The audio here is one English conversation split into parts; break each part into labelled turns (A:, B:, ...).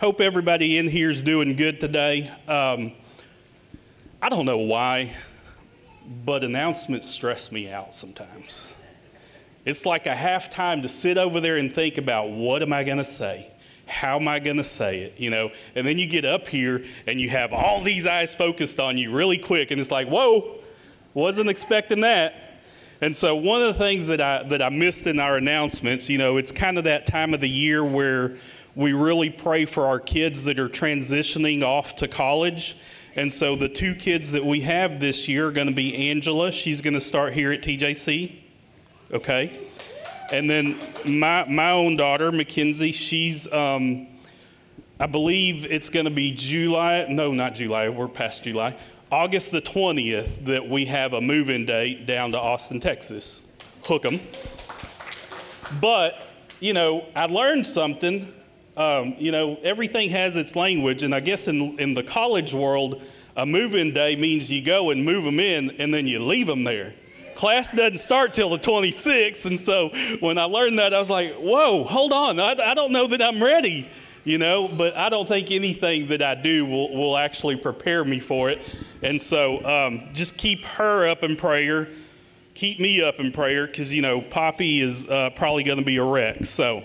A: Hope everybody in here is doing good today. Um, I don't know why, but announcements stress me out sometimes. It's like I have time to sit over there and think about what am I going to say? How am I going to say it? You know, and then you get up here and you have all these eyes focused on you really quick, and it's like, whoa, wasn't expecting that. And so one of the things that I that I missed in our announcements, you know, it's kind of that time of the year where we really pray for our kids that are transitioning off to college. And so the two kids that we have this year are going to be Angela. She's going to start here at TJC. Okay. And then my my own daughter, Mackenzie, she's um, I believe it's going to be July. No, not July. We're past July. August the 20th that we have a move in date down to Austin, Texas. Hook 'em. But, you know, I learned something. Um, you know, everything has its language, and I guess in, in the college world, a move in day means you go and move them in and then you leave them there. Class doesn't start till the 26th, and so when I learned that, I was like, whoa, hold on, I, I don't know that I'm ready you know, but I don't think anything that I do will, will actually prepare me for it. And so um, just keep her up in prayer. Keep me up in prayer because, you know, Poppy is uh, probably going to be a wreck. So.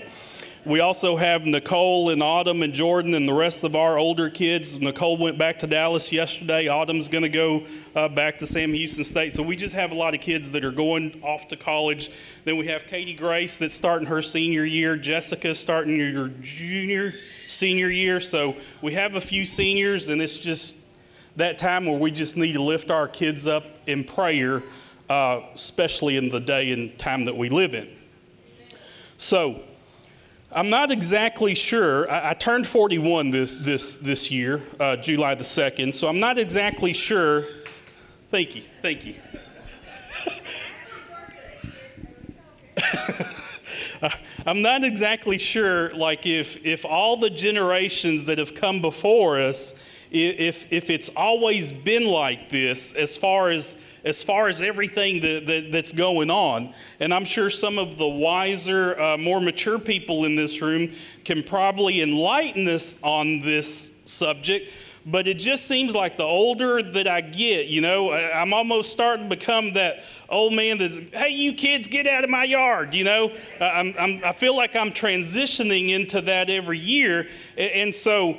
A: We also have Nicole and Autumn and Jordan and the rest of our older kids. Nicole went back to Dallas yesterday. Autumn's going to go uh, back to Sam Houston State. So we just have a lot of kids that are going off to college. Then we have Katie Grace that's starting her senior year. Jessica starting your junior, senior year. So we have a few seniors, and it's just that time where we just need to lift our kids up in prayer, uh, especially in the day and time that we live in. So, I'm not exactly sure. I, I, turned 41 this, this, this year, uh, July the 2nd, so I'm not exactly sure. Thank you, thank you. I'm not exactly sure, like, if, if all the generations that have come before us, if, if it's always been like this as far as as far as everything that, that, that's going on. And I'm sure some of the wiser, uh, more mature people in this room can probably enlighten us on this subject. But it just seems like the older that I get, you know, I'm almost starting to become that old man that's, hey, you kids, get out of my yard, you know. I'm, I'm, i feel like I'm transitioning into that every year. And so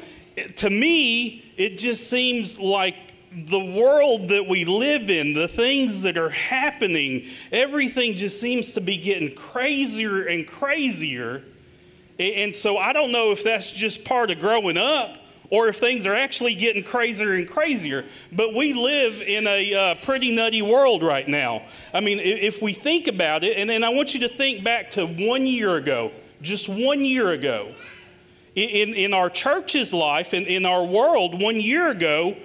A: to me, it just seems like the world that we live in, the things that are happening, everything just seems to be getting crazier and crazier. And so I don't know if that's just part of growing up or if things are actually getting crazier and crazier. But we live in a uh, pretty nutty world right now. I mean, if we think about it, and then I want you to think back to one year ago, just one year ago. In, in our church's life, in, in our world, one year ago,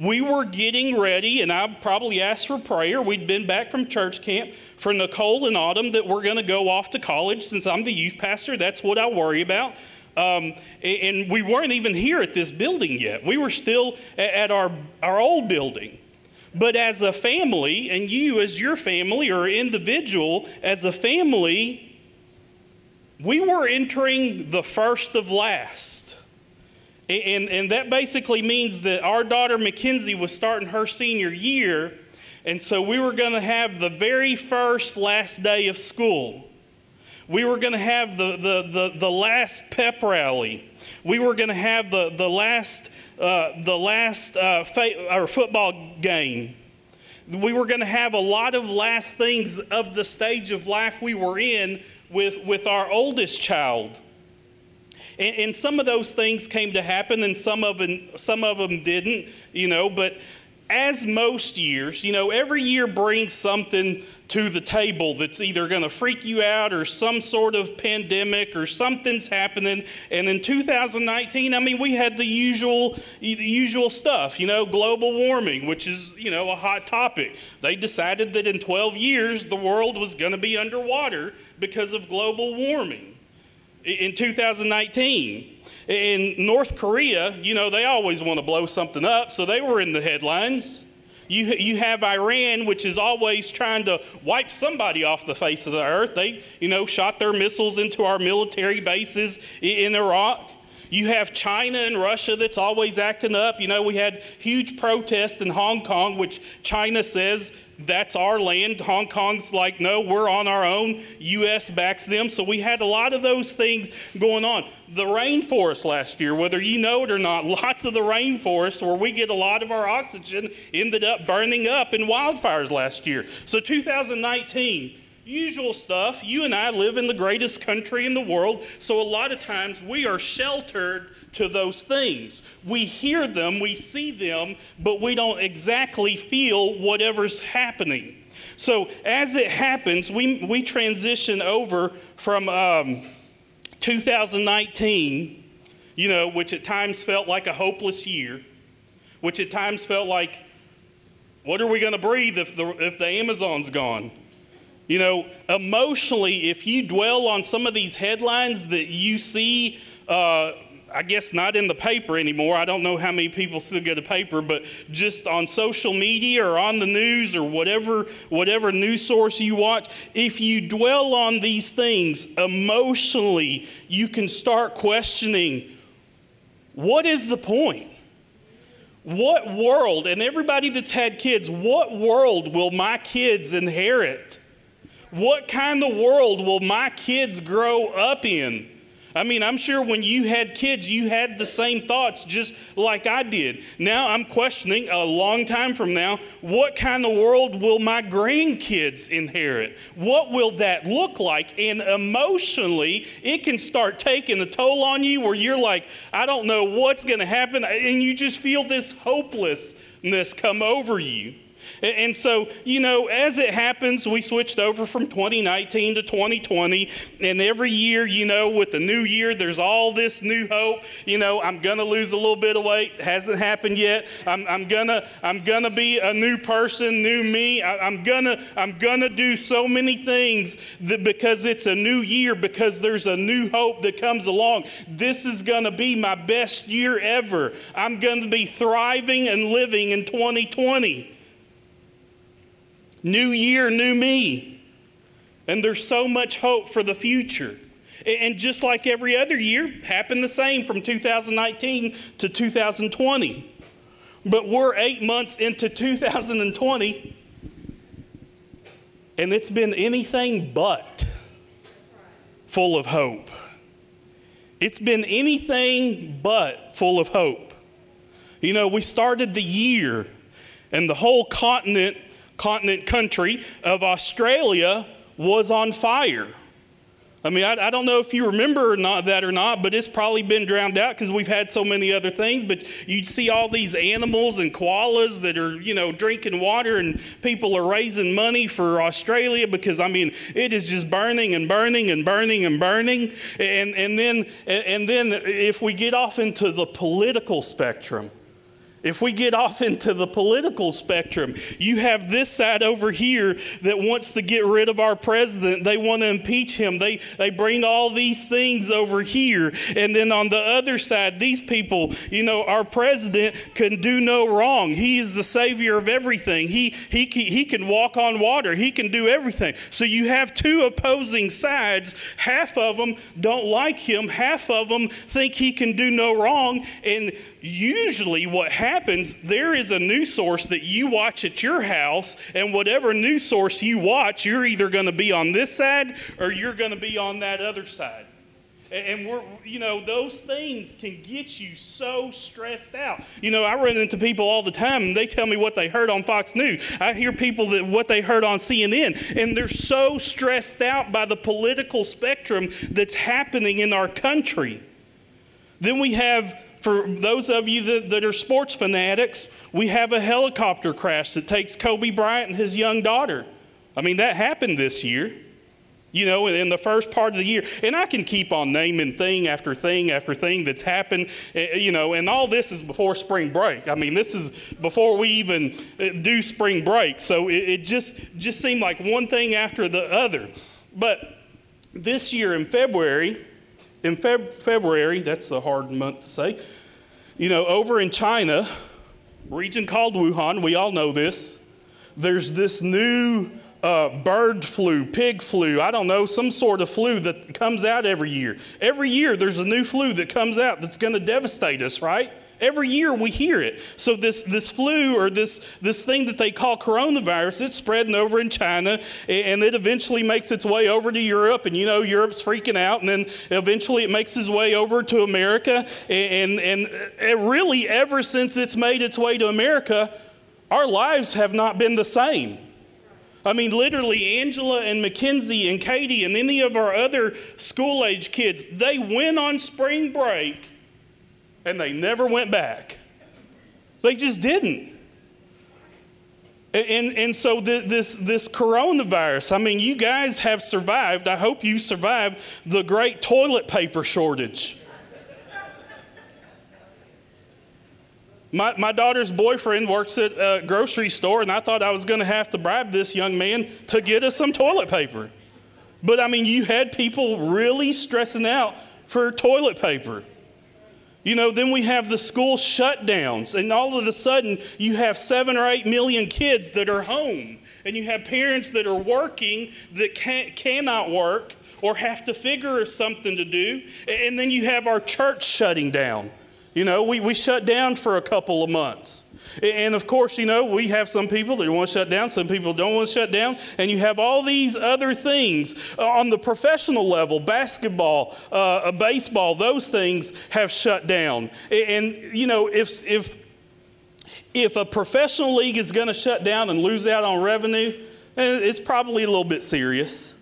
A: we were getting ready, and I probably asked for prayer. We'd been back from church camp for Nicole and Autumn that we're going to go off to college. Since I'm the youth pastor, that's what I worry about. Um, and we weren't even here at this building yet. We were still at our, our old building. But as a family, and you as your family or individual as a family, we were entering the first of last. And, and that basically means that our daughter Mackenzie was starting her senior year, and so we were going to have the very first last day of school. We were going to have the, the, the, the last pep rally. We were going to have the, the last, uh, the last uh, fa- or football game. We were going to have a lot of last things of the stage of life we were in with, with our oldest child. And, and some of those things came to happen, and some of them, some of them didn't, you know, but as most years, you know, every year brings something to the table that's either going to freak you out or some sort of pandemic or something's happening. And in 2019, I mean, we had the usual, usual stuff, you know, global warming, which is, you know, a hot topic. They decided that in 12 years, the world was going to be underwater because of global warming in 2019. In North Korea, you know, they always want to blow something up, so they were in the headlines. You, you have Iran, which is always trying to wipe somebody off the face of the earth. They, you know, shot their missiles into our military bases in Iraq. You have China and Russia that's always acting up. You know, we had huge protests in Hong Kong, which China says that's our land. Hong Kong's like, no, we're on our own. U.S. backs them. So we had a lot of those things going on. The rainforest last year, whether you know it or not, lots of the rainforest where we get a lot of our oxygen ended up burning up in wildfires last year. So 2019, usual stuff. You and I live in the greatest country in the world, so a lot of times we are sheltered to those things. We hear them, we see them, but we don't exactly feel whatever's happening. So as it happens, we, we transition over from um, 2019, you know, which at times felt like a hopeless year, which at times felt like, what are we going to breathe if the, if the Amazon's gone? You know, emotionally, if you dwell on some of these headlines that you see, uh, I guess not in the paper anymore. I don't know how many people still get a paper, but just on social media or on the news or whatever whatever news source you watch, if you dwell on these things emotionally, you can start questioning what is the point? What world, and everybody that's had kids, what world will my kids inherit? What kind of world will my kids grow up in? I mean, I'm sure when you had kids, you had the same thoughts just like I did. Now I'm questioning a long time from now what kind of world will my grandkids inherit? What will that look like? And emotionally, it can start taking a toll on you where you're like, I don't know what's going to happen. And you just feel this hopelessness come over you. And so, you know, as it happens, we switched over from 2019 to 2020. And every year, you know, with the new year, there's all this new hope. You know, I'm going to lose a little bit of weight. Hasn't happened yet. I'm, I'm going to I'm gonna be a new person, new me. I, I'm going to I'm gonna do so many things that because it's a new year, because there's a new hope that comes along. This is going to be my best year ever. I'm going to be thriving and living in 2020. New year, new me. And there's so much hope for the future. And just like every other year, happened the same from 2019 to 2020. But we're eight months into 2020, and it's been anything but full of hope. It's been anything but full of hope. You know, we started the year, and the whole continent continent country of Australia was on fire. I mean, I, I, don't know if you remember or not that or not, but it's probably been drowned out because we've had so many other things. But you'd see all these animals and koalas that are, you know, drinking water, and people are raising money for Australia because I mean, it is just burning and burning and burning and burning. And and then and then if we get off into the political spectrum, if we get off into the political spectrum, you have this side over here that wants to get rid of our president. They want to impeach him. They, they bring all these things over here. And then on the other side, these people, you know, our president can do no wrong. He is the savior of everything. He, he, he can walk on water, he can do everything. So you have two opposing sides. Half of them don't like him, half of them think he can do no wrong. And usually what happens, there is a news source that you watch at your house, and whatever news source you watch, you're either going to be on this side or you're going to be on that other side. And we're, you know, those things can get you so stressed out. You know, I run into people all the time and they tell me what they heard on Fox News. I hear people that what they heard on CNN, and they're so stressed out by the political spectrum that's happening in our country. Then we have for those of you that, that, are sports fanatics, we have a helicopter crash that takes Kobe Bryant and his young daughter. I mean, that happened this year, you know, in the first part of the year. And I can keep on naming thing after thing after thing that's happened, eh, you know, and all this is before spring break. I mean, this is before we even eh, do spring break. So it, it just, just seemed like one thing after the other. But this year in February, in Feb- February, that's a hard month to say, you know, over in China, region called Wuhan, we all know this, there's this new uh, bird flu, pig flu, I don't know, some sort of flu that comes out every year. Every year there's a new flu that comes out that's going to devastate us, right? Every year we hear it. So this, this flu or this, this thing that they call coronavirus, it's spreading over in China and it eventually makes its way over to Europe. And you know, Europe's freaking out. And then eventually it makes its way over to America. And, and, and really, ever since it's made its way to America, our lives have not been the same. I mean, literally, Angela and Mackenzie and Katie and any of our other school age kids, they went on spring break and they never went back. They just didn't. And, and so this, this coronavirus, I mean, you guys have survived. I hope you survived the great toilet paper shortage. My, my daughter's boyfriend works at a grocery store, and I thought I was going to have to bribe this young man to get us some toilet paper. But I mean, you had people really stressing out for toilet paper. You know, then we have the school shutdowns, and all of a sudden you have seven or eight million kids that are home, and you have parents that are working that can't, cannot work or have to figure something to do, and then you have our church shutting down. You know, we, we shut down for a couple of months. And of course, you know, we have some people that want to shut down, some people don't want to shut down, and you have all these other things. Uh, on the professional level, basketball, uh, baseball, those things have shut down. And, you know, if, if, if a professional league is going to shut down and lose out on revenue, eh, it's probably a little bit serious.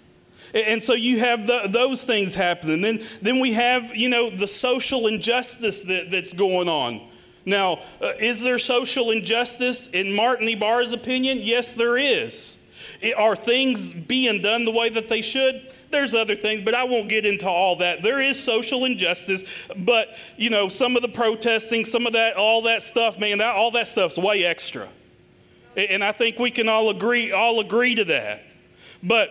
A: And so you have the, those things happening. Then, then we have, you know, the social injustice that, that's going on. Now, uh, is there social injustice in Martin Ibarra's opinion? Yes, there is. It, are things being done the way that they should? There's other things, but I won't get into all that. There is social injustice, but you know, some of the protesting, some of that, all that stuff, man, that, all that stuff's way extra. And I think we can all agree, all agree to that. But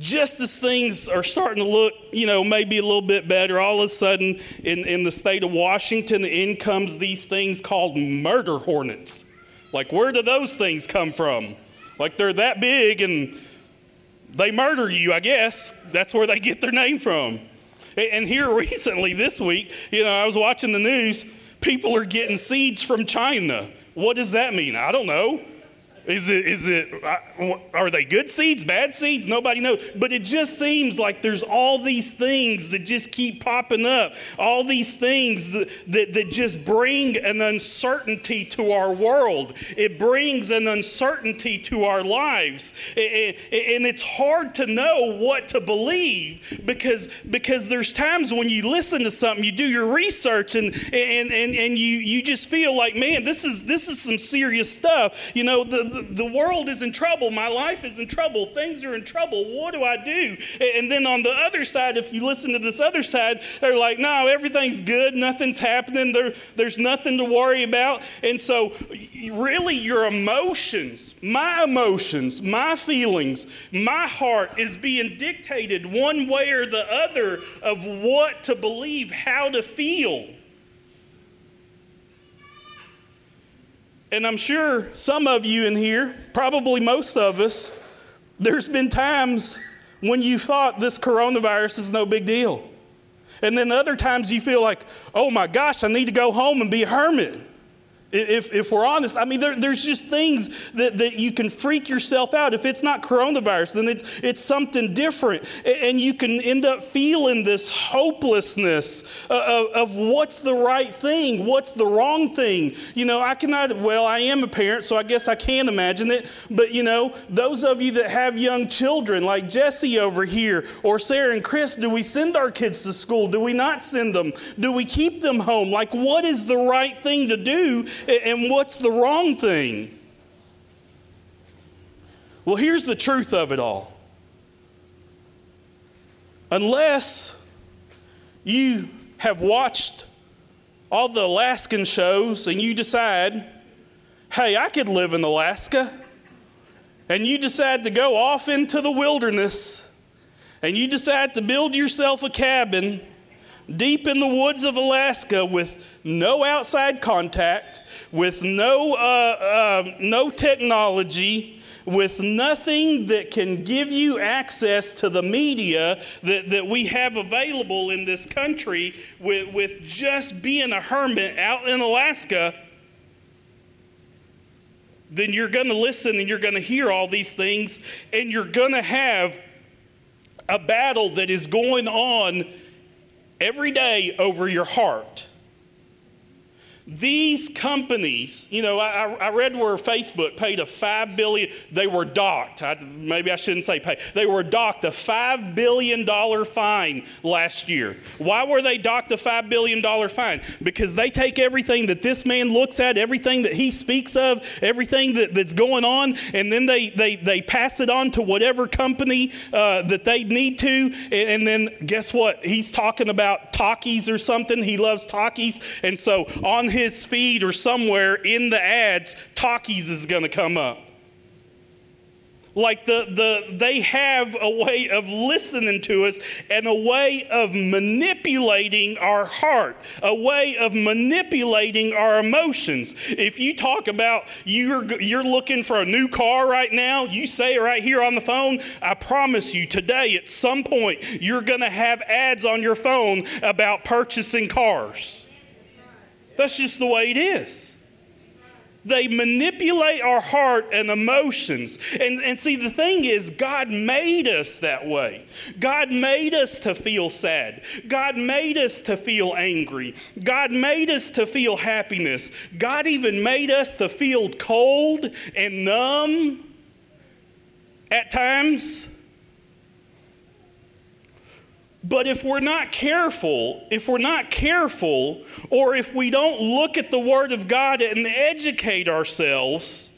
A: just as things are starting to look, you know, maybe a little bit better, all of a sudden in, in the state of Washington, in comes these things called murder hornets. Like, where do those things come from? Like, they're that big and they murder you, I guess. That's where they get their name from. And here recently, this week, you know, I was watching the news, people are getting seeds from China. What does that mean? I don't know. Is it, is it, are they good seeds, bad seeds? Nobody knows. But it just seems like there's all these things that just keep popping up, all these things that, that, that just bring an uncertainty to our world. It brings an uncertainty to our lives. and it's hard to know what to believe because, because there's times when you listen to something, you do your research, and, and, and, and you, you just feel like, man, this is, this is some serious stuff. You know, the, the the, world is in trouble. My life is in trouble. Things are in trouble. What do I do? And then on the other side, if you listen to this other side, they're like, no, everything's good. Nothing's happening. There, there's nothing to worry about. And so, really, your emotions, my emotions, my feelings, my heart is being dictated one way or the other of what to believe, how to feel. And I'm sure some of you in here, probably most of us, there's been times when you thought this coronavirus is no big deal. And then other times you feel like, oh my gosh, I need to go home and be a hermit. If, if we're honest, I mean, there, there's just things that, that you can freak yourself out. If it's not coronavirus, then it's, it's something different. And you can end up feeling this hopelessness uh, of, of what's the right thing, what's the wrong thing. You know, I cannot, well, I am a parent, so I guess I can imagine it. But, you know, those of you that have young children, like Jesse over here, or Sarah and Chris, do we send our kids to school? Do we not send them? Do we keep them home? Like, what is the right thing to do? And what's the wrong thing? Well, here's the truth of it all. Unless you have watched all the Alaskan shows and you decide, hey, I could live in Alaska, and you decide to go off into the wilderness and you decide to build yourself a cabin deep in the woods of Alaska with no outside contact, with no, uh, uh, no technology, with nothing that can give you access to the media that, that we have available in this country, with, with just being a hermit out in Alaska, then you're going to listen and you're going to hear all these things, and you're going to have a battle that is going on every day over your heart these companies, you know, I, I, read where Facebook paid a five billion. They were docked. I, maybe I shouldn't say pay. They were docked a five billion dollar fine last year. Why were they docked a five billion dollar fine? Because they take everything that this man looks at, everything that he speaks of, everything that, that's going on, and then they they they pass it on to whatever company uh, that they need to. And, and then guess what? He's talking about Takis or something. He loves Takis, and so on his his feed or somewhere in the ads, Takis is going to come up. Like the, the, they have a way of listening to us and a way of manipulating our heart, a way of manipulating our emotions. If you talk about you're, you're looking for a new car right now, you say it right here on the phone, I promise you today at some point you're going to have ads on your phone about purchasing cars. That's just the way it is. They manipulate our heart and emotions. And, and see, the thing is, God made us that way. God made us to feel sad. God made us to feel angry. God made us to feel happiness. God even made us to feel cold and numb at times. But if we're not careful, if we're not careful, or if we don't look at the Word of God and educate ourselves,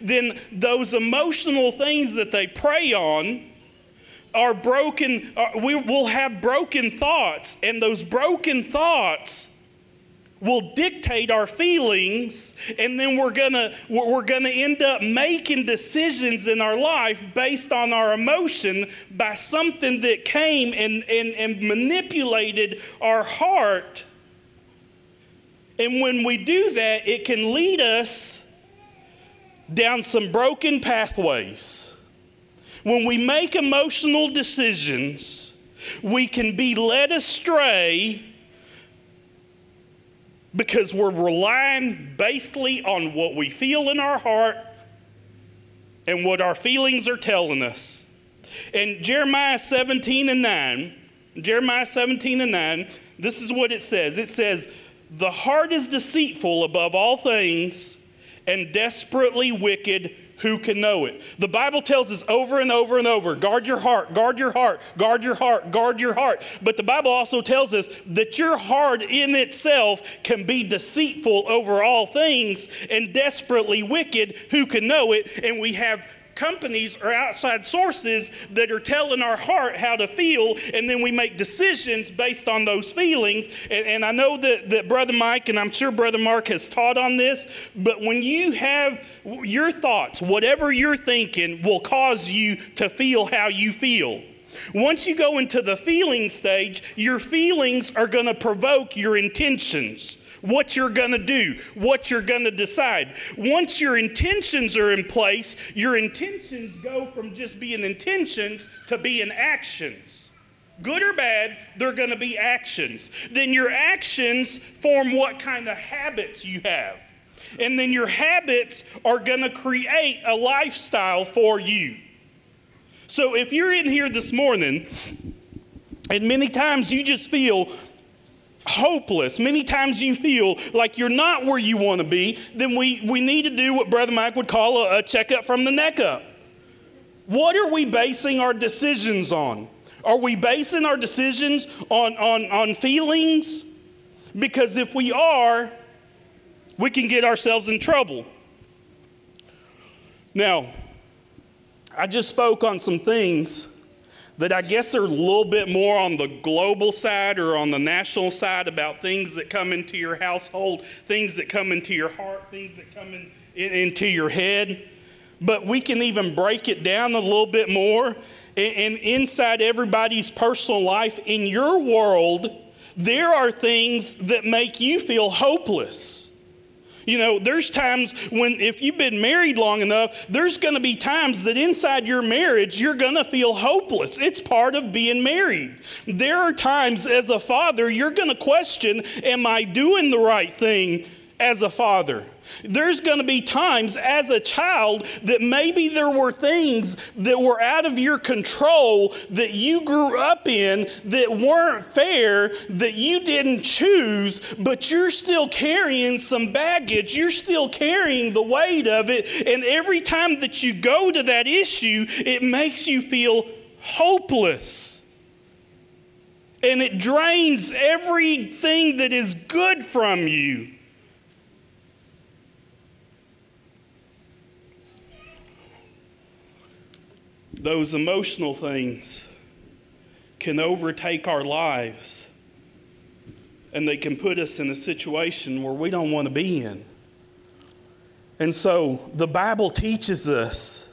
A: then those emotional things that they prey on are broken. Uh, we will have broken thoughts, and those broken thoughts will dictate our feelings and then we're gonna we're gonna end up making decisions in our life based on our emotion by something that came and, and, and manipulated our heart. And when we do that it can lead us down some broken pathways. When we make emotional decisions we can be led astray because we're relying basically on what we feel in our heart and what our feelings are telling us. In Jeremiah 17 and 9, Jeremiah 17 and 9, this is what it says it says, The heart is deceitful above all things and desperately wicked who can know it? The Bible tells us over and over and over guard your heart, guard your heart, guard your heart, guard your heart. But the Bible also tells us that your heart in itself can be deceitful over all things and desperately wicked. Who can know it? And we have companies or outside sources that are telling our heart how to feel, and then we make decisions based on those feelings. And, and, I know that, that Brother Mike, and I'm sure Brother Mark has taught on this, but when you have your thoughts, whatever you're thinking will cause you to feel how you feel. Once you go into the feeling stage, your feelings are going to provoke your intentions what you're going to do, what you're going to decide. Once your intentions are in place, your intentions go from just being intentions to being actions. Good or bad, they're going to be actions. Then your actions form what kind of habits you have. And then your habits are going to create a lifestyle for you. So if you're in here this morning, and many times you just feel hopeless, many times you feel like you're not where you want to be, then we, we need to do what Brother Mike would call a, a checkup from the neck up. What are we basing our decisions on? Are we basing our decisions on, on, on feelings? Because if we are, we can get ourselves in trouble. Now, I just spoke on some things that I guess are a little bit more on the global side or on the national side about things that come into your household, things that come into your heart, things that come in, in, into your head. But we can even break it down a little bit more. And, and inside everybody's personal life, in your world, there are things that make you feel hopeless. You know, there's times when, if you've been married long enough, there's going to be times that inside your marriage you're going to feel hopeless. It's part of being married. There are times as a father you're going to question, Am I doing the right thing as a father? There's going to be times as a child that maybe there were things that were out of your control that you grew up in that weren't fair, that you didn't choose, but you're still carrying some baggage. You're still carrying the weight of it. And every time that you go to that issue, it makes you feel hopeless. And it drains everything that is good from you. Those emotional things can overtake our lives and they can put us in a situation where we don't want to be in. And so the Bible teaches us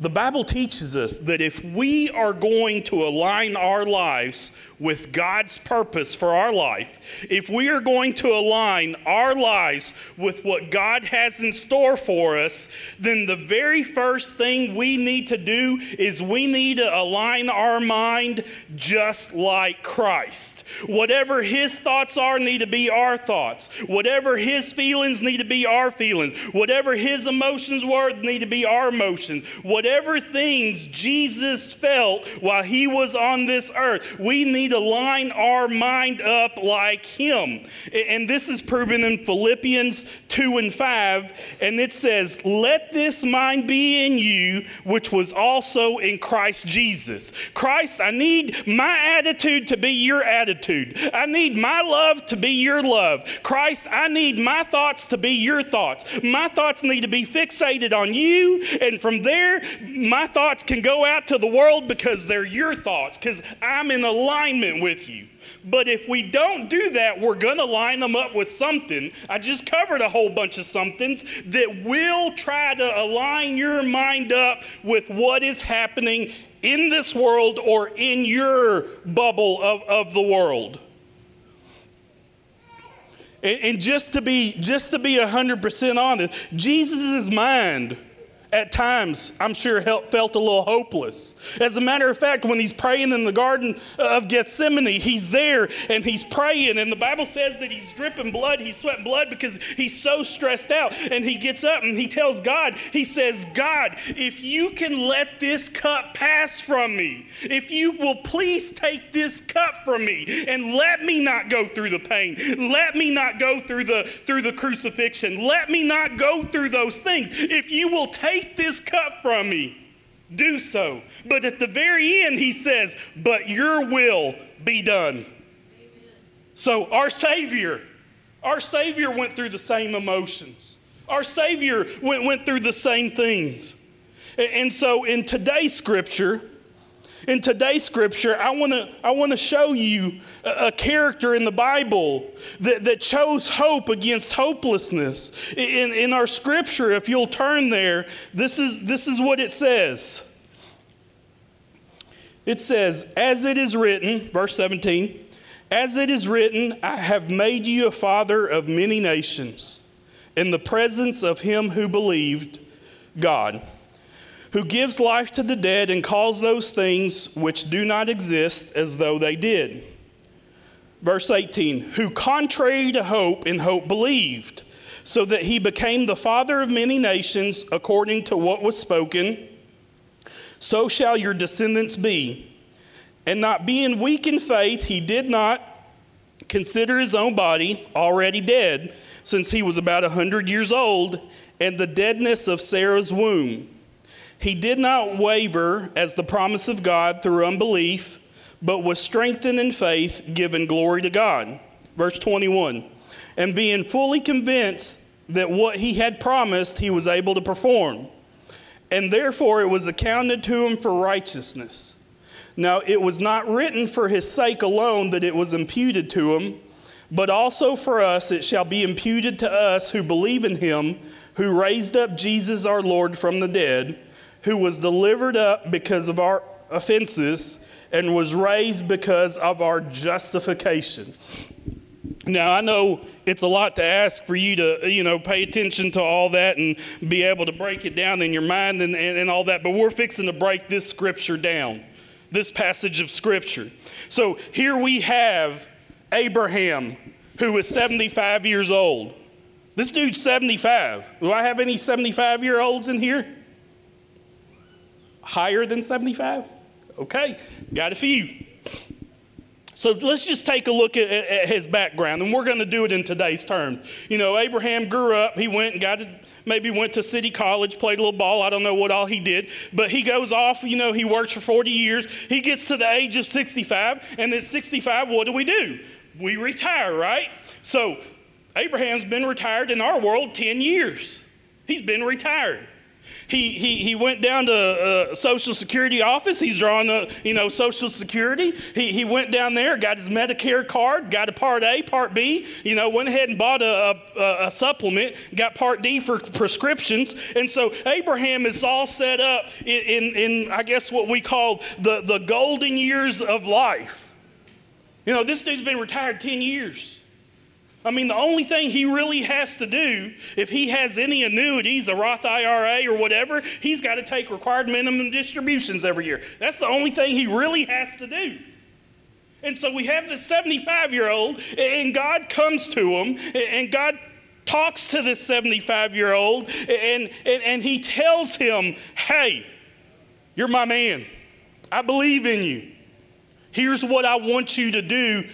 A: the Bible teaches us that if we are going to align our lives with God's purpose for our life, if we are going to align our lives with what God has in store for us, then the very first thing we need to do is we need to align our mind just like Christ. Whatever His thoughts are need to be our thoughts. Whatever His feelings need to be our feelings. Whatever His emotions were need to be our emotions. Whatever things Jesus felt while he was on this earth, we need to line our mind up like him. And this is proven in Philippians 2 and 5. And it says, Let this mind be in you, which was also in Christ Jesus. Christ, I need my attitude to be your attitude. I need my love to be your love. Christ, I need my thoughts to be your thoughts. My thoughts need to be fixated on you. And from there, my thoughts can go out to the world because they're your thoughts, because I'm in alignment with you. But if we don't do that, we're going to line them up with something. I just covered a whole bunch of somethings that will try to align your mind up with what is happening in this world or in your bubble of, of the world. And, and just to be just to be 100% honest, Jesus' mind at times, I'm sure, felt a little hopeless. As a matter of fact, when he's praying in the Garden of Gethsemane, he's there and he's praying, and the Bible says that he's dripping blood, he's sweating blood because he's so stressed out. And he gets up and he tells God, he says, God, if you can let this cup pass from me, if you will please take this cup from me and let me not go through the pain, let me not go through the through the crucifixion, let me not go through those things. If you will take take this cup from me, do so. But at the very end, he says, But your will be done. Amen. So, our Savior, our Savior went through the same emotions. Our Savior went, went through the same things. And so, in today's scripture, in today's scripture, I want to I wanna show you a, a, character in the Bible that, that chose hope against hopelessness. In, in our scripture, if you'll turn there, this is, this is what it says. It says, As it is written, verse 17, as it is written, I have made you a father of many nations in the presence of him who believed God who gives life to the dead and calls those things which do not exist as though they did. Verse 18, who contrary to hope in hope believed, so that he became the father of many nations according to what was spoken, so shall your descendants be. And not being weak in faith, he did not consider his own body already dead, since he was about a hundred years old, and the deadness of Sarah's womb. He did not waver as the promise of God through unbelief, but was strengthened in faith, giving glory to God. Verse 21 And being fully convinced that what he had promised, he was able to perform. And therefore it was accounted to him for righteousness. Now it was not written for his sake alone that it was imputed to him, but also for us it shall be imputed to us who believe in him, who raised up Jesus our Lord from the dead who was delivered up because of our offenses and was raised because of our justification. Now, I know it's a lot to ask for you to, you know, pay attention to all that and be able to break it down in your mind and, and, and all that, but we're fixing to break this scripture down, this passage of scripture. So here we have Abraham, who is 75 years old. This dude's 75. Do I have any 75 year olds in here? Higher than 75? Okay, got a few. So let's just take a look at, at his background, and we're going to do it in today's terms. You know, Abraham grew up. He went and got, a, maybe went to city college, played a little ball. I don't know what all he did, but he goes off. You know, he works for 40 years. He gets to the age of 65, and at 65, what do we do? We retire, right? So Abraham's been retired in our world 10 years. He's been retired. He, he, he went down to uh, Social Security office. He's drawing, a, you know, Social Security. He, he went down there, got his Medicare card, got a Part A, Part B, you know, went ahead and bought a, a, a supplement, got Part D for prescriptions. And so Abraham is all set up in, in, in I guess, what we call the, the golden years of life. You know, this dude's been retired 10 years. I mean, the only thing he really has to do, if he has any annuities, a Roth IRA or whatever, he's got to take required minimum distributions every year. That's the only thing he really has to do. And so we have this 75 year old, and God comes to him, and God talks to this 75 year old, and, and, and he tells him, Hey, you're my man. I believe in you. Here's what I want you to do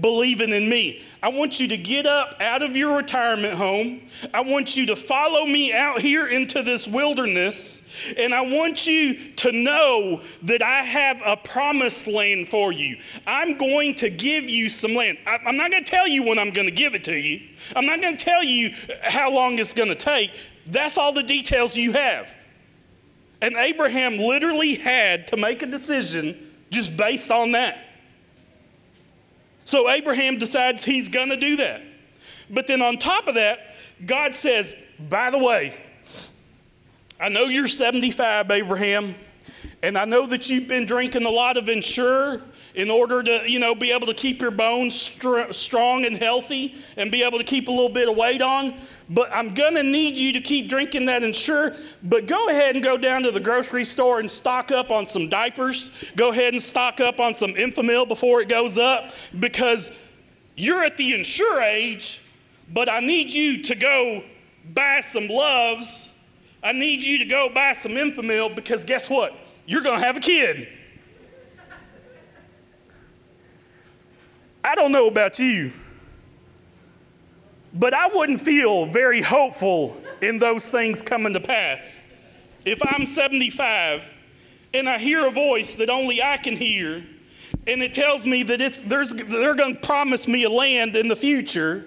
A: believing in me. I want you to get up out of your retirement home. I want you to follow me out here into this wilderness. And I want you to know that I have a promised land for you. I'm going to give you some land. I, am not going to tell you when I'm going to give it to you, I'm not going to tell you how long it's going to take. That's all the details you have. And Abraham literally had to make a decision just based on that. So Abraham decides he's going to do that. But then on top of that, God says, by the way, I know you're 75, Abraham, and I know that you've been drinking a lot of Ensure in order to, you know, be able to keep your bones str- strong and healthy and be able to keep a little bit of weight on. But I'm going to need you to keep drinking that Ensure. But go ahead and go down to the grocery store and stock up on some diapers. Go ahead and stock up on some Enfamil before it goes up because you're at the Ensure age, but I need you to go buy some Luvs. I need you to go buy some Enfamil because guess what? You're going to have a kid. I don't know about you, but I wouldn't feel very hopeful in those things coming to pass. If I'm 75 and I hear a voice that only I can hear, and it tells me that it's, there's, they're going to promise me a land in the future,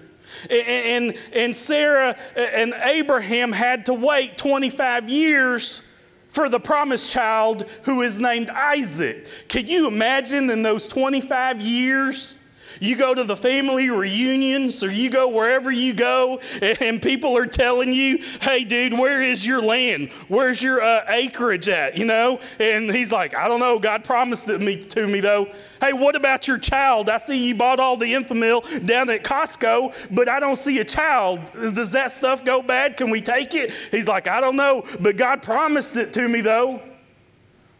A: and, and, and Sarah and Abraham had to wait 25 years for the promised child who is named Isaac. Can you imagine in those 25 years? You go to the family reunions or you go wherever you go and people are telling you, hey, dude, where is your land? Where's your uh, acreage at? You know? And he's like, I don't know. God promised it me, to me, though. Hey, what about your child? I see you bought all the Enfamil down at Costco, but I don't see a child. Does that stuff go bad? Can we take it? He's like, I don't know, but God promised it to me, though.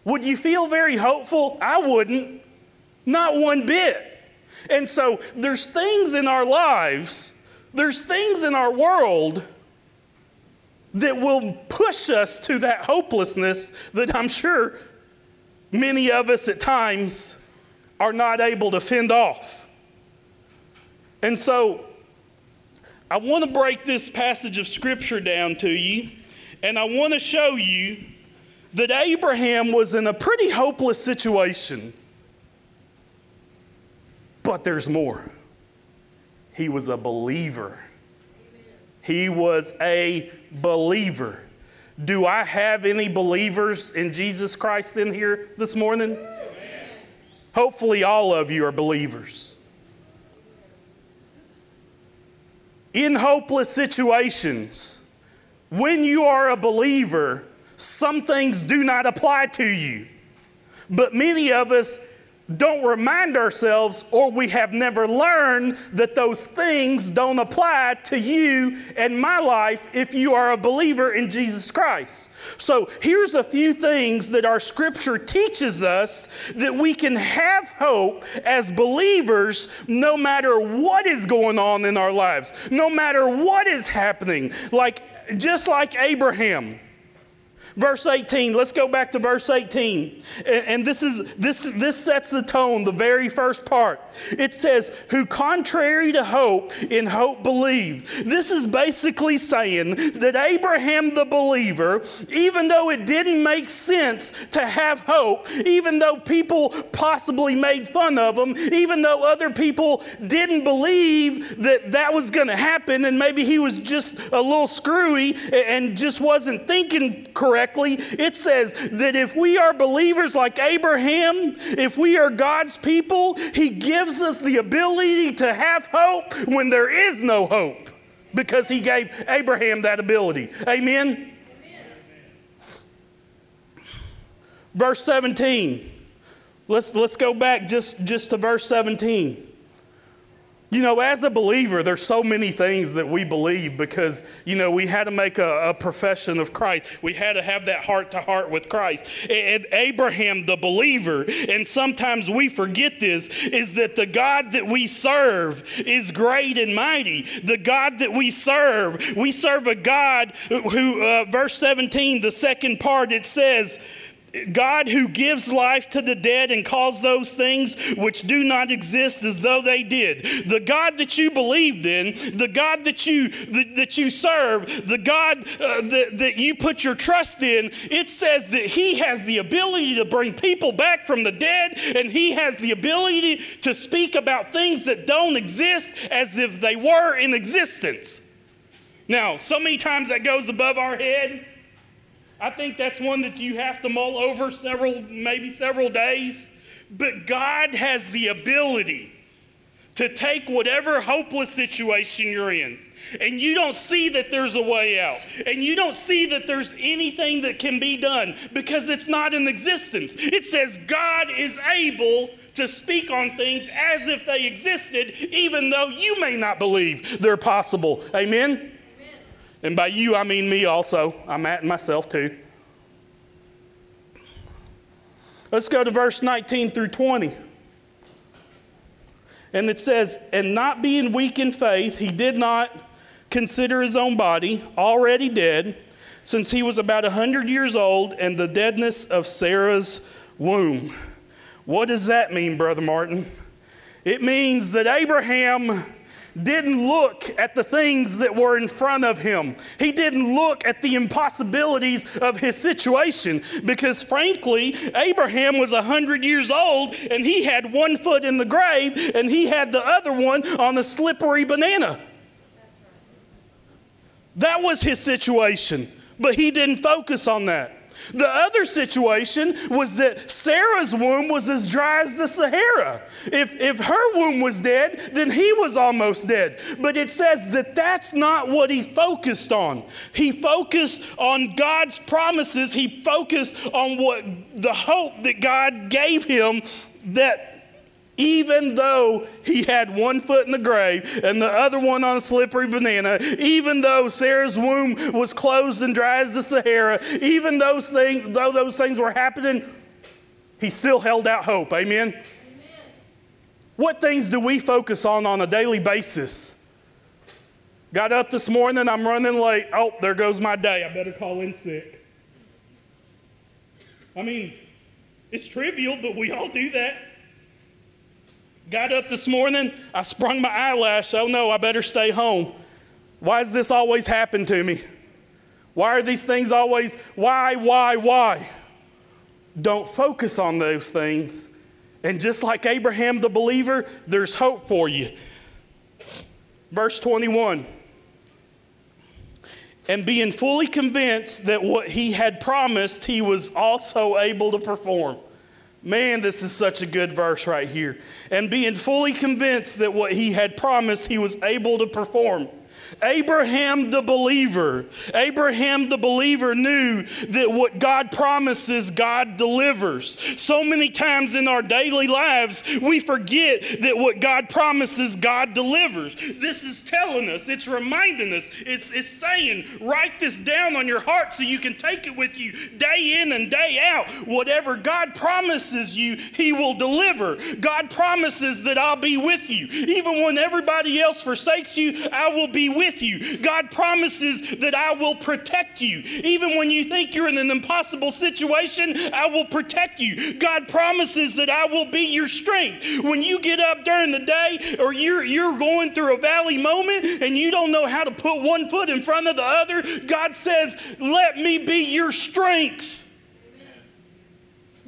A: Would you feel very hopeful? I wouldn't. Not one bit. And so there's things in our lives, there's things in our world that will push us to that hopelessness that I'm sure many of us at times are not able to fend off. And so I want to break this passage of scripture down to you, and I want to show you that Abraham was in a pretty hopeless situation. But there's more. He was a believer. He was a believer. Do I have any believers in Jesus Christ in here this morning? Amen. Hopefully, all of you are believers. In hopeless situations, when you are a believer, some things do not apply to you. But many of us don't remind ourselves, or we have never learned that those things don't apply to you and my life if you are a believer in Jesus Christ. So here's a few things that our scripture teaches us that we can have hope as believers no matter what is going on in our lives, no matter what is happening. Like, just like Abraham. Verse 18, let's go back to verse 18. And, this, is, this, this sets the tone, the very first part. It says, Who contrary to hope, in hope believed. This is basically saying that Abraham the believer, even though it didn't make sense to have hope, even though people possibly made fun of him, even though other people didn't believe that that was going to happen, and maybe he was just a little screwy and just wasn't thinking correctly it says that if we are believers like Abraham, if we are God's people, He gives us the ability to have hope when there is no hope because He gave Abraham that ability. Amen? Amen. Verse 17. Let's, let's go back just, just to verse 17. You know, as a believer, there's so many things that we believe because, you know, we had to make a, a profession of Christ. We had to have that heart to heart with Christ. And Abraham, the believer, and sometimes we forget this, is that the God that we serve is great and mighty. The God that we serve, we serve a God who, uh, verse 17, the second part, it says, God who gives life to the dead and calls those things which do not exist as though they did. The God that you believed in, the God that you that, that you serve, the God uh, that, that you put your trust in, it says that He has the ability to bring people back from the dead, and He has the ability to speak about things that don't exist as if they were in existence. Now, so many times that goes above our head. I think that's one that you have to mull over several, maybe several days. But God has the ability to take whatever hopeless situation you're in, and you don't see that there's a way out, and you don't see that there's anything that can be done because it's not in existence. It says God is able to speak on things as if they existed, even though you may not believe they're possible. Amen? And by you, I mean me also. I'm at myself too. Let's go to verse 19 through 20. And it says, And not being weak in faith, he did not consider his own body already dead, since he was about a 100 years old, and the deadness of Sarah's womb. What does that mean, Brother Martin? It means that Abraham didn't look at the things that were in front of him. He didn't look at the impossibilities of his situation because, frankly, Abraham was 100 years old and he had one foot in the grave and he had the other one on a slippery banana. That was his situation, but he didn't focus on that. The other situation was that Sarah's womb was as dry as the Sahara. If, if her womb was dead, then he was almost dead. But it says that that's not what he focused on. He focused on God's promises, he focused on what the hope that God gave him that even though he had one foot in the grave and the other one on a slippery banana, even though Sarah's womb was closed and dry as the Sahara, even those things, though those things were happening, he still held out hope. Amen? Amen. What things do we focus on on a daily basis? Got up this morning, I'm running late. Oh, there goes my day. I better call in sick. I mean, it's trivial, but we all do that. Got up this morning, I sprung my eyelash. Oh no, I better stay home. Why does this always happen to me? Why are these things always, why, why, why? Don't focus on those things. And just like Abraham the believer, there's hope for you. Verse 21 and being fully convinced that what he had promised, he was also able to perform. Man, this is such a good verse right here. And being fully convinced that what he had promised, he was able to perform. Abraham the believer, Abraham the believer knew that what God promises, God delivers. So many times in our daily lives, we forget that what God promises, God delivers. This is telling us, it's reminding us, it's, it's saying, write this down on your heart so you can take it with you day in and day out. Whatever God promises you, He will deliver. God promises that I'll be with you. Even when everybody else forsakes you, I will be with you. God promises that I will protect you. Even when you think you're in an impossible situation, I will protect you. God promises that I will be your strength. When you get up during the day or you're, you're going through a valley moment and you don't know how to put one foot in front of the other, God says, Let me be your strength.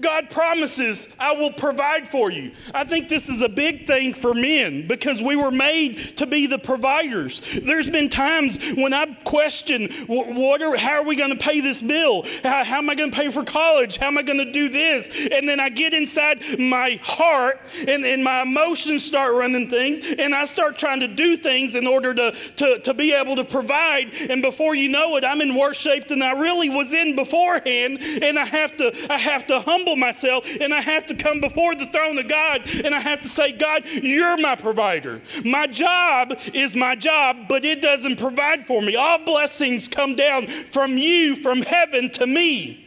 A: God promises, I will provide for you. I think this is a big thing for men because we were made to be the providers. There's been times when I've questioned, what are, how are we going to pay this bill? How, how am I going to pay for college? How am I going to do this? And then I get inside my heart and, and my emotions start running things and I start trying to do things in order to, to, to be able to provide. And before you know it, I'm in worse shape than I really was in beforehand. And I have to, I have to humble humble myself and I have to come before the throne of God and I have to say, God, you're my provider. My job is my job, but it doesn't provide for me. All blessings come down from you, from heaven to me.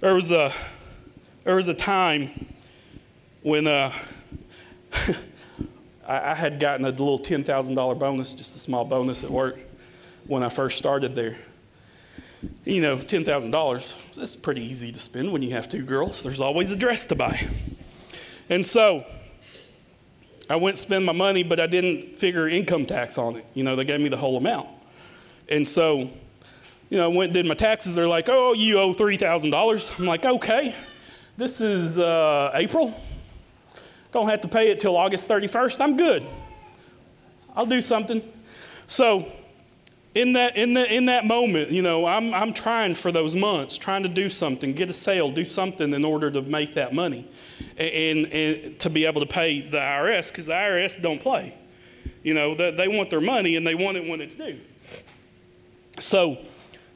A: There was a, there was a time when uh, I, I had gotten a little $10,000 bonus, just a small bonus at work when I first started there you know, $10,000, that's pretty easy to spend when you have two girls. There's always a dress to buy. And so I went spend my money, but I didn't figure income tax on it. You know, they gave me the whole amount. And so, you know, I went did my taxes. They're like, oh, you owe $3,000. I'm like, okay, this is uh, April. Don't have to pay it till August 31st. I'm good. I'll do something. So in that, in, the, in that moment, you know, I'm, I'm trying for those months, trying to do something, get a sale, do something in order to make that money and, and to be able to pay the IRS because the IRS don't play. You know, they, they want their money and they want it when it's due. So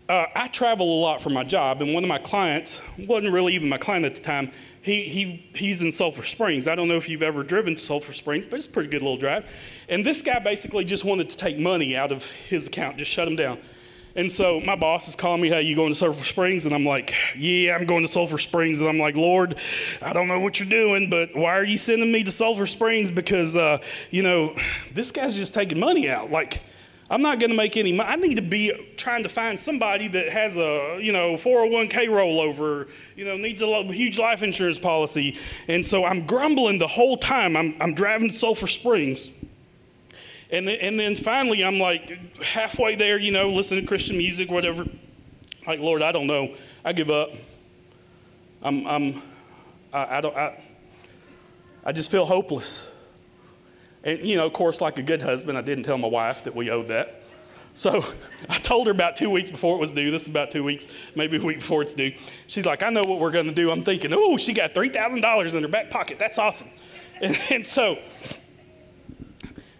A: uh, I travel a lot for my job, and one of my clients wasn't really even my client at the time he, he, he's in Sulphur Springs. I don't know if you've ever driven to Sulphur Springs, but it's a pretty good little drive. And this guy basically just wanted to take money out of his account, just shut him down. And so my boss is calling me, hey, you going to Sulphur Springs? And I'm like, yeah, I'm going to Sulphur Springs. And I'm like, Lord, I don't know what you're doing, but why are you sending me to Sulphur Springs? Because, uh, you know, this guy's just taking money out. Like, I'm not going to make any money. I need to be trying to find somebody that has a, you know, 401k rollover, you know, needs a huge life insurance policy. And so I'm grumbling the whole time. I'm, I'm driving to Sulphur Springs. And then, and then finally, I'm like halfway there, you know, listening to Christian music, whatever. Like, Lord, I don't know. I give up. I'm, I'm, I, I don't, I, I just feel hopeless. And, you know, of course, like a good husband, I didn't tell my wife that we owed that. So I told her about two weeks before it was due. This is about two weeks, maybe a week before it's due. She's like, I know what we're going to do. I'm thinking, oh, she got $3,000 in her back pocket. That's awesome. And, and so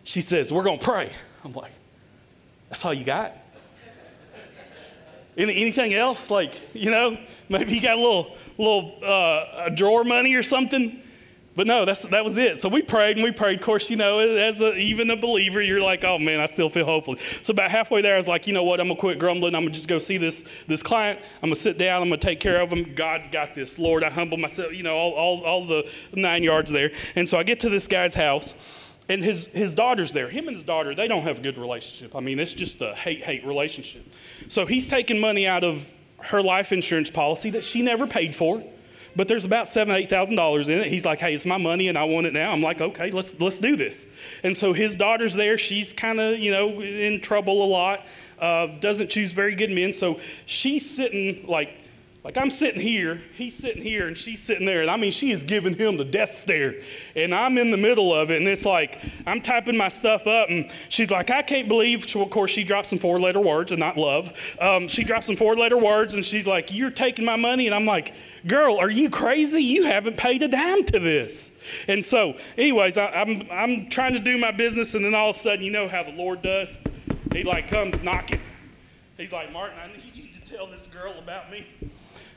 A: she says, We're going to pray. I'm like, That's all you got? Any, anything else? Like, you know, maybe you got a little, little uh, drawer money or something? But no, that's, that was it. So we prayed and we prayed. Of course, you know, as a, even a believer, you're like, oh man, I still feel hopeful. So about halfway there, I was like, you know what? I'm to quit grumbling. I'm to just go see this, this client. I'm to sit down. I'm to take care of him. God's got this. Lord, I humble myself, you know, all, all, all the nine yards there. And so I get to this guy's house and his, his daughter's there. Him and his daughter, they don't have a good relationship. I mean, it's just a hate hate relationship. So he's taking money out of her life insurance policy that she never paid for but there's about seven, eight thousand dollars in it. He's like, hey, it's my money and I want it now. I'm like, okay, let's let's do this. And so his daughter's there. She's kind of you know in trouble a lot. Uh, doesn't choose very good men. So she's sitting like Like I'm sitting here, he's sitting here, and she's sitting there. And I mean, she is giving him the death stare. And I'm in the middle of it. And it's like, I'm typing my stuff up. And she's like, I can't believe, of course, she drops some four letter words and not love. Um, she drops some four letter words. And she's like, You're taking my money. And I'm like, Girl, are you crazy? You haven't paid a dime to this. And so, anyways, I, I'm, I'm trying to do my business. And then all of a sudden, you know how the Lord does? He like comes knocking. He's like, Martin, I need you to tell this girl about me.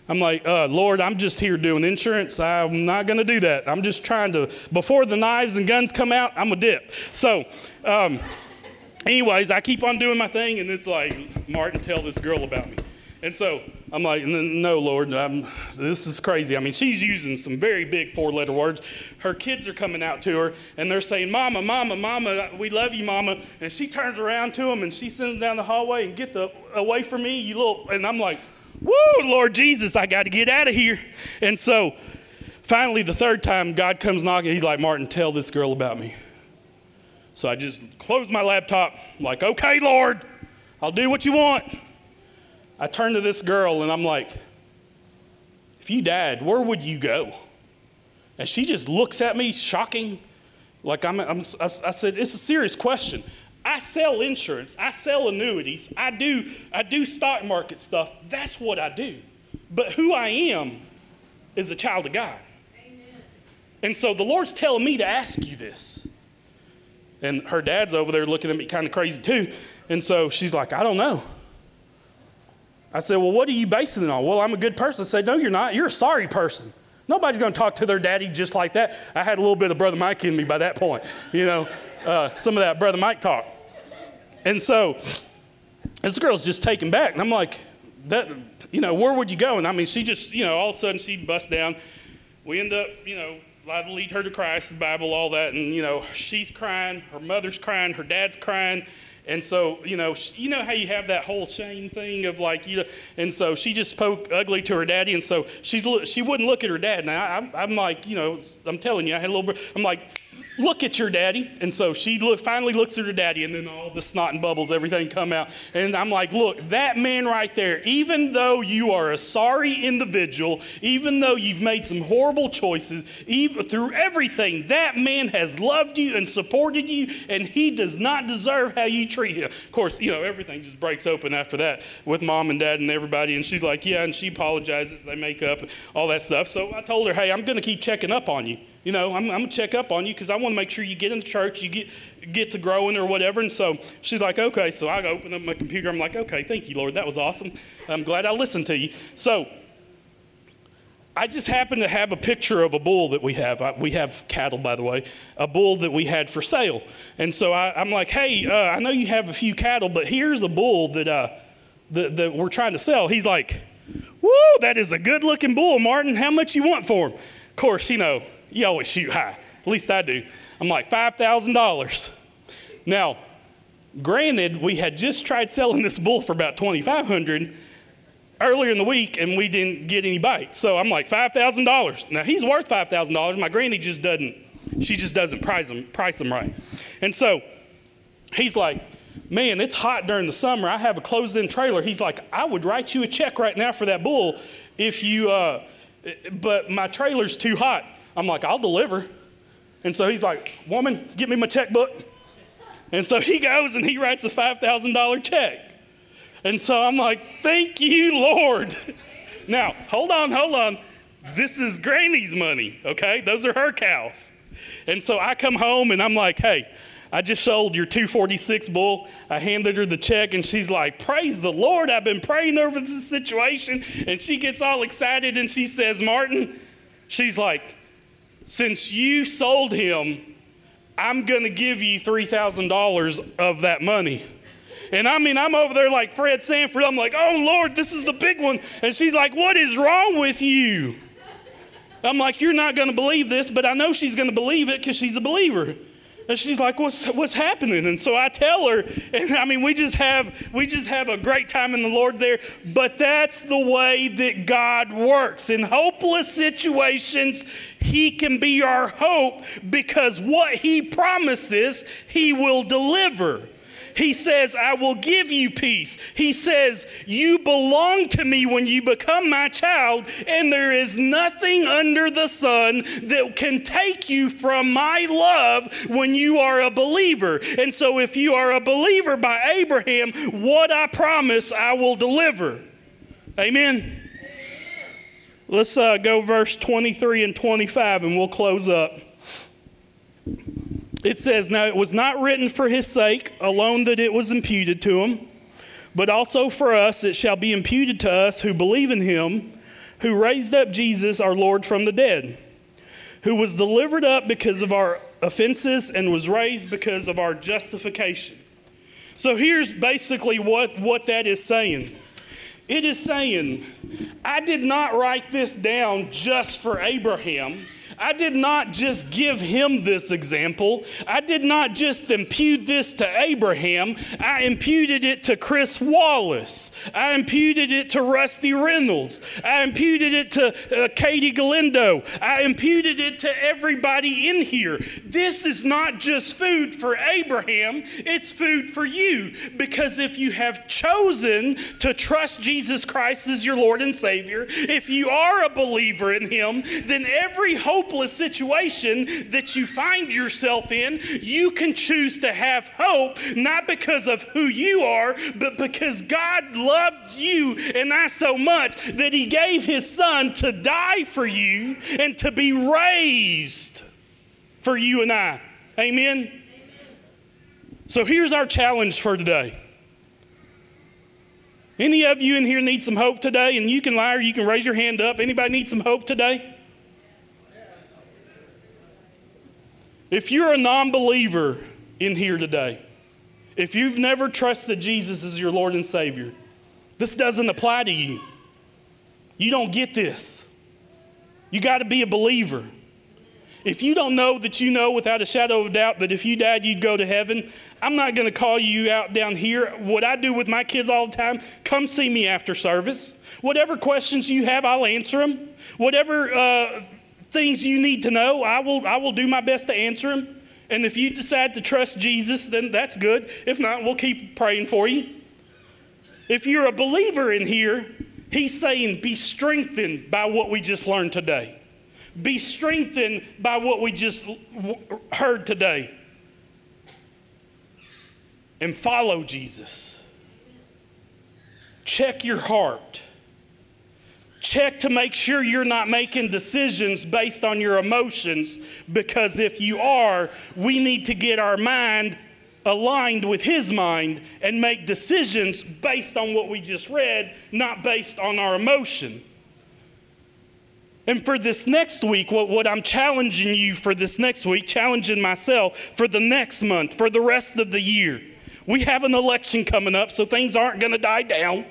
A: I'm like, uh, Lord, I'm just here doing insurance. I'm not going to do that. I'm just trying to, before the knives and guns come out, I'm a dip. So, um, anyways, I keep on doing my thing, and it's like, Martin, tell this girl about me. And so I'm like, no, Lord, I'm, this is crazy. I mean, she's using some very big four letter words. Her kids are coming out to her and they're saying, Mama, Mama, Mama, we love you, Mama. And she turns around to them and she sends down the hallway and get the, away from me, you little. And I'm like, Woo, Lord Jesus, I got to get out of here. And so finally, the third time, God comes knocking. He's like, Martin, tell this girl about me. So I just close my laptop, I'm like, okay, Lord, I'll do what you want. I turn to this girl and I'm like, if you died, where would you go? And she just looks at me, shocking. Like I'm, I'm I said, it's a serious question. I sell insurance, I sell annuities, I do, I do stock market stuff. That's what I do. But who I am is a child of God. Amen. And so the Lord's telling me to ask you this. And her dad's over there looking at me kind of crazy too. And so she's like, I don't know. I said, Well, what are you basing it on? Well, I'm a good person. I said, No, you're not. You're a sorry person. Nobody's going to talk to their daddy just like that. I had a little bit of Brother Mike in me by that point, you know, uh, some of that Brother Mike talk. And so this girl's just taken back. And I'm like, that, you know, where would you go? And I mean, she just, you know, all of a sudden she busts down. We end up, you know, I lead her to Christ, the Bible, all that. And, you know, she's crying, her mother's crying, her dad's crying. And so, you know, you know how you have that whole shame thing of like, you know, and so she just spoke ugly to her daddy. And so she's, she wouldn't look at her dad. Now I'm, I'm like, you know, I'm telling you, I had a little I'm like, look at your daddy. And so she look, finally looks at her daddy, and then all the snot and bubbles, everything come out. And I'm like, look, that man right there, even though you are a sorry individual, even though you've made some horrible choices, even through everything, that man has loved you and supported you, and he does not deserve how you treat him. Of course, you know, everything just breaks open after that with mom and dad and everybody. And she's like, yeah, and she apologizes. They make up, all that stuff. So I told her, hey, I'm going to keep checking up on you. You know, I'm, I'm to check up on you because I want to make sure you get in the church, you get, get to growing or whatever. And so she's like, okay. So I open up my computer. I'm like, okay, thank you, Lord. That was awesome. I'm glad I listened to you. So I just happen to have a picture of a bull that we have. We have cattle, by the way, a bull that we had for sale. And so I, am like, hey, uh, I know you have a few cattle, but here's a bull that, uh, that, that we're trying to sell. He's like, woo, that is a good looking bull, Martin. How much you want for him? Of course, you know, you always shoot high. At least I do. I'm like, $5,000. Now, granted, we had just tried selling this bull for about 2500 earlier in the week and we didn't get any bites. So I'm like, $5,000. Now, he's worth $5,000. My granny just doesn't, she just doesn't price him, price him right. And so he's like, man, it's hot during the summer. I have a closed in trailer. He's like, I would write you a check right now for that bull if you, uh, but my trailer's too hot. I'm like, I'll deliver. And so he's like, Woman, get me my checkbook. And so he goes and he writes a $5,000 check. And so I'm like, Thank you, Lord. Now, hold on, hold on. This is Granny's money, okay? Those are her cows. And so I come home and I'm like, Hey, I just sold your 246 bull. I handed her the check and she's like, Praise the Lord. I've been praying over this situation. And she gets all excited and she says, Martin, she's like, since you sold him, I'm going to give you $3,000 of that money. And I mean, I'm over there like Fred Sanford. I'm like, oh, Lord, this is the big one. And she's like, what is wrong with you? I'm like, you're not going to believe this, but I know she's going to believe it because she's a believer. And she's like, what's, what's happening? And so I tell her, and I mean, we just have, we just have a great time in the Lord there. But that's the way that God works. In hopeless situations, He can be our hope because what He promises, He will deliver. He says, I will give you peace. He says, You belong to me when you become my child, and there is nothing under the sun that can take you from my love when you are a believer. And so, if you are a believer by Abraham, what I promise I will deliver. Amen. Let's uh, go verse 23 and 25 and we'll close up. It says, Now it was not written for his sake alone that it was imputed to him, but also for us it shall be imputed to us who believe in him, who raised up Jesus our Lord from the dead, who was delivered up because of our offenses and was raised because of our justification. So here's basically what, what that is saying. It is saying, I did not write this down just for Abraham. I did not just give him this example. I did not just impute this to Abraham. I imputed it to Chris Wallace. I imputed it to Rusty Reynolds. I imputed it to uh, Katie Galindo. I imputed it to everybody in here. This is not just food for Abraham, it's food for you. Because if you have chosen to trust Jesus Christ as your Lord and Savior, if you are a believer in Him, then every hope hopeless situation that you find yourself in, you can choose to have hope, not because of who you are, but because God loved you and I so much that He gave His Son to die for you and to be raised for you and I. Amen? Amen. So here's our challenge for today. Any of you in here need some hope today? And you can lie or you can raise your hand up. Anybody need some hope today? If you're a non believer in here today, if you've never trusted Jesus as your Lord and Savior, this doesn't apply to you. You don't get this. You got to be a believer. If you don't know that you know without a shadow of doubt that if you died, you'd go to heaven, I'm not going to call you out down here. What I do with my kids all the time, come see me after service. Whatever questions you have, I'll answer them. Whatever uh, things you need to know, I will, I will do my best to answer them. And if you decide to trust Jesus, then that's good. If not, we'll keep praying for you. If you're a believer in here, he's saying, be strengthened by what we just learned today. Be strengthened by what we just heard today. And follow Jesus. Check your heart. Check to make sure you're not making decisions based on your emotions, because if you are, we need to get our mind aligned with His mind and make decisions based on what we just read, not based on our emotion. And for this next week, what, what I'm challenging you for this next week, challenging myself for the next month, for the rest of the year, we have an election coming up, so things aren't going to die down.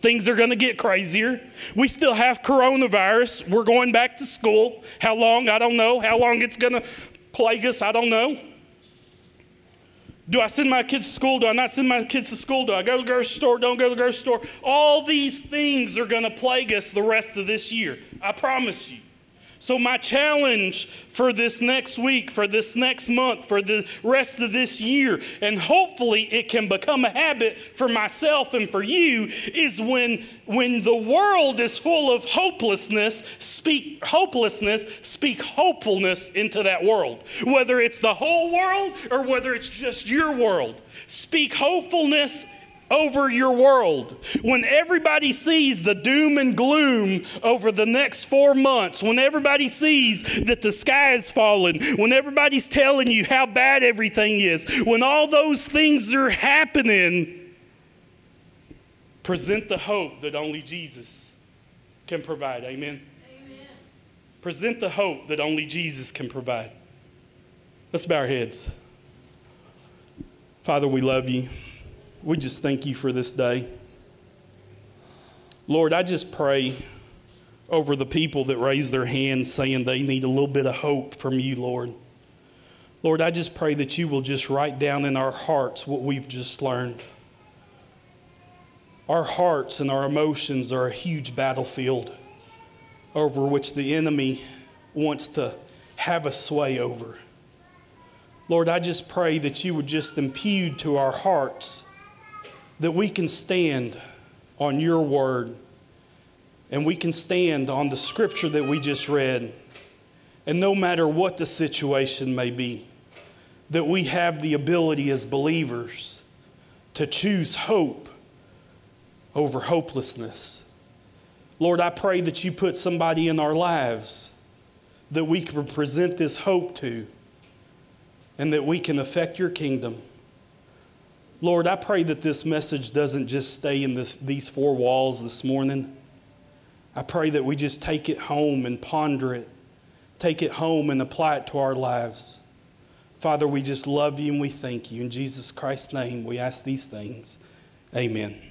A: Things are going to get crazier. We still have coronavirus. We're going back to school. How long? I don't know. How long it's going to plague us? I don't know. Do I send my kids to school? Do I not send my kids to school? Do I go to the grocery store? Don't go to the grocery store? All these things are going to plague us the rest of this year. I promise you. So, my challenge for this next week, for this next month, for the rest of this year, and hopefully it can become a habit for myself and for you, is when, when the world is full of hopelessness, speak hopelessness, speak hopefulness into that world. Whether it's the whole world or whether it's just your world, speak hopefulness over your world. When everybody sees the doom and gloom over the next four months, when everybody sees that the sky is falling, when everybody's telling you how bad everything is, when all those things are happening, present the hope that only Jesus can provide. Amen. Amen. Present the hope that only Jesus can provide. Let's bow our heads. Father, we love you we just thank you for this day. Lord, I just pray over the people that raise their hands saying they need a little bit of hope from you, Lord. Lord, I just pray that you will just write down in our hearts what we've just learned. Our hearts and our emotions are a huge battlefield over which the enemy wants to have a sway over. Lord, I just pray that you would just impute to our hearts that we can stand on your word and we can stand on the scripture that we just read. And no matter what the situation may be, that we have the ability as believers to choose hope over hopelessness. Lord, I pray that you put somebody in our lives that we can present this hope to and that we can affect your kingdom. Lord, I pray that this message doesn't just stay in this, these four walls this morning. I pray that we just take it home and ponder it, take it home and apply it to our lives. Father, we just love you and we thank you. In Jesus Christ's name, we ask these things. Amen.